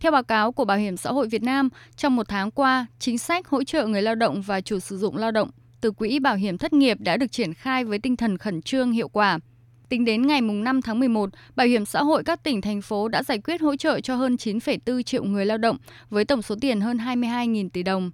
Theo báo cáo của Bảo hiểm xã hội Việt Nam, trong một tháng qua, chính sách hỗ trợ người lao động và chủ sử dụng lao động từ Quỹ Bảo hiểm Thất nghiệp đã được triển khai với tinh thần khẩn trương hiệu quả. Tính đến ngày 5 tháng 11, Bảo hiểm xã hội các tỉnh, thành phố đã giải quyết hỗ trợ cho hơn 9,4 triệu người lao động với tổng số tiền hơn 22.000 tỷ đồng.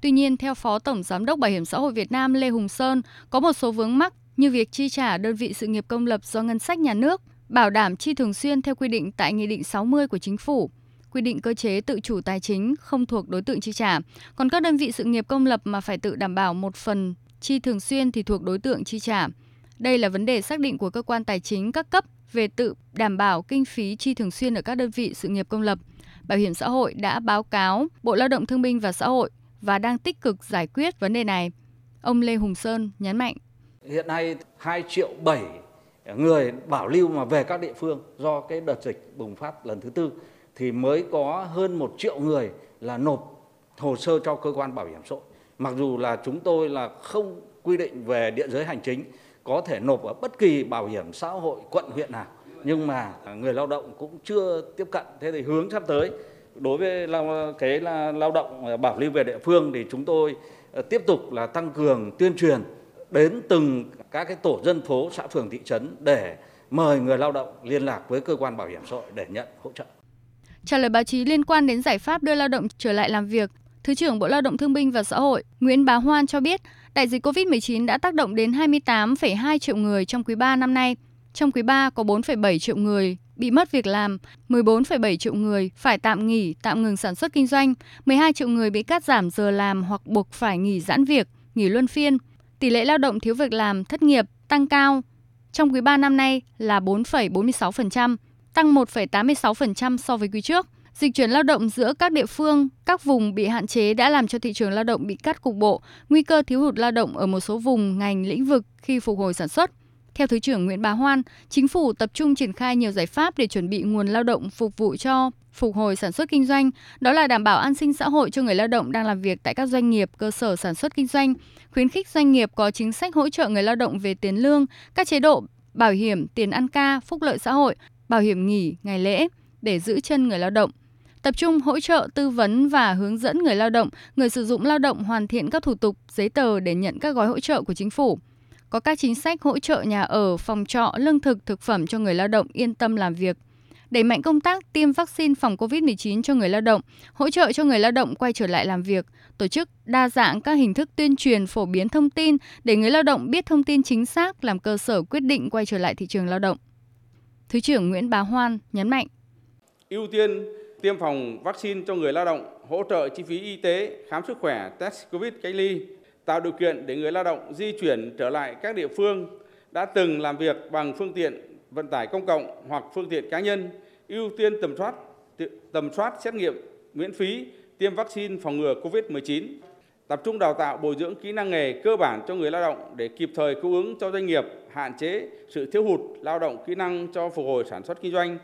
Tuy nhiên, theo Phó Tổng Giám đốc Bảo hiểm xã hội Việt Nam Lê Hùng Sơn, có một số vướng mắc như việc chi trả đơn vị sự nghiệp công lập do ngân sách nhà nước, bảo đảm chi thường xuyên theo quy định tại Nghị định 60 của Chính phủ, quy định cơ chế tự chủ tài chính không thuộc đối tượng chi trả. Còn các đơn vị sự nghiệp công lập mà phải tự đảm bảo một phần chi thường xuyên thì thuộc đối tượng chi trả. Đây là vấn đề xác định của cơ quan tài chính các cấp về tự đảm bảo kinh phí chi thường xuyên ở các đơn vị sự nghiệp công lập. Bảo hiểm xã hội đã báo cáo Bộ Lao động Thương binh và Xã hội và đang tích cực giải quyết vấn đề này. Ông Lê Hùng Sơn nhấn mạnh. Hiện nay 2 triệu 7 người bảo lưu mà về các địa phương do cái đợt dịch bùng phát lần thứ tư thì mới có hơn một triệu người là nộp hồ sơ cho cơ quan bảo hiểm xã hội. Mặc dù là chúng tôi là không quy định về địa giới hành chính, có thể nộp ở bất kỳ bảo hiểm xã hội quận, huyện nào, nhưng mà người lao động cũng chưa tiếp cận thế thì hướng sắp tới, đối với cái là lao động bảo lưu về địa phương thì chúng tôi ờ, tiếp tục là tăng cường tuyên truyền đến từng các cái tổ dân phố, xã phường, thị trấn để mời người lao động liên lạc với cơ quan bảo hiểm xã hội để nhận hỗ trợ. Trả lời báo chí liên quan đến giải pháp đưa lao động trở lại làm việc, Thứ trưởng Bộ Lao động Thương binh và Xã hội Nguyễn Bá Hoan cho biết, đại dịch COVID-19 đã tác động đến 28,2 triệu người trong quý 3 năm nay. Trong quý 3 có 4,7 triệu người bị mất việc làm, 14,7 triệu người phải tạm nghỉ, tạm ngừng sản xuất kinh doanh, 12 triệu người bị cắt giảm giờ làm hoặc buộc phải nghỉ giãn việc, nghỉ luân phiên. Tỷ lệ lao động thiếu việc làm, thất nghiệp tăng cao. Trong quý 3 năm nay là 4,46%, tăng 1,86% so với quý trước. Dịch chuyển lao động giữa các địa phương, các vùng bị hạn chế đã làm cho thị trường lao động bị cắt cục bộ, nguy cơ thiếu hụt lao động ở một số vùng, ngành, lĩnh vực khi phục hồi sản xuất. Theo Thứ trưởng Nguyễn Bá Hoan, chính phủ tập trung triển khai nhiều giải pháp để chuẩn bị nguồn lao động phục vụ cho phục hồi sản xuất kinh doanh, đó là đảm bảo an sinh xã hội cho người lao động đang làm việc tại các doanh nghiệp, cơ sở sản xuất kinh doanh, khuyến khích doanh nghiệp có chính sách hỗ trợ người lao động về tiền lương, các chế độ bảo hiểm, tiền ăn ca, phúc lợi xã hội, bảo hiểm nghỉ, ngày lễ để giữ chân người lao động tập trung hỗ trợ tư vấn và hướng dẫn người lao động, người sử dụng lao động hoàn thiện các thủ tục, giấy tờ để nhận các gói hỗ trợ của chính phủ. Có các chính sách hỗ trợ nhà ở, phòng trọ, lương thực, thực phẩm cho người lao động yên tâm làm việc. Đẩy mạnh công tác tiêm vaccine phòng COVID-19 cho người lao động, hỗ trợ cho người lao động quay trở lại làm việc, tổ chức đa dạng các hình thức tuyên truyền phổ biến thông tin để người lao động biết thông tin chính xác làm cơ sở quyết định quay trở lại thị trường lao động. Thứ trưởng Nguyễn Bá Hoan nhấn mạnh. Ưu tiên tiêm phòng vaccine cho người lao động, hỗ trợ chi phí y tế, khám sức khỏe, test COVID cách ly, tạo điều kiện để người lao động di chuyển trở lại các địa phương đã từng làm việc bằng phương tiện vận tải công cộng hoặc phương tiện cá nhân, ưu tiên tầm soát tầm soát xét nghiệm miễn phí, tiêm vaccine phòng ngừa COVID-19, tập trung đào tạo bồi dưỡng kỹ năng nghề cơ bản cho người lao động để kịp thời cung ứng cho doanh nghiệp, hạn chế sự thiếu hụt lao động kỹ năng cho phục hồi sản xuất kinh doanh,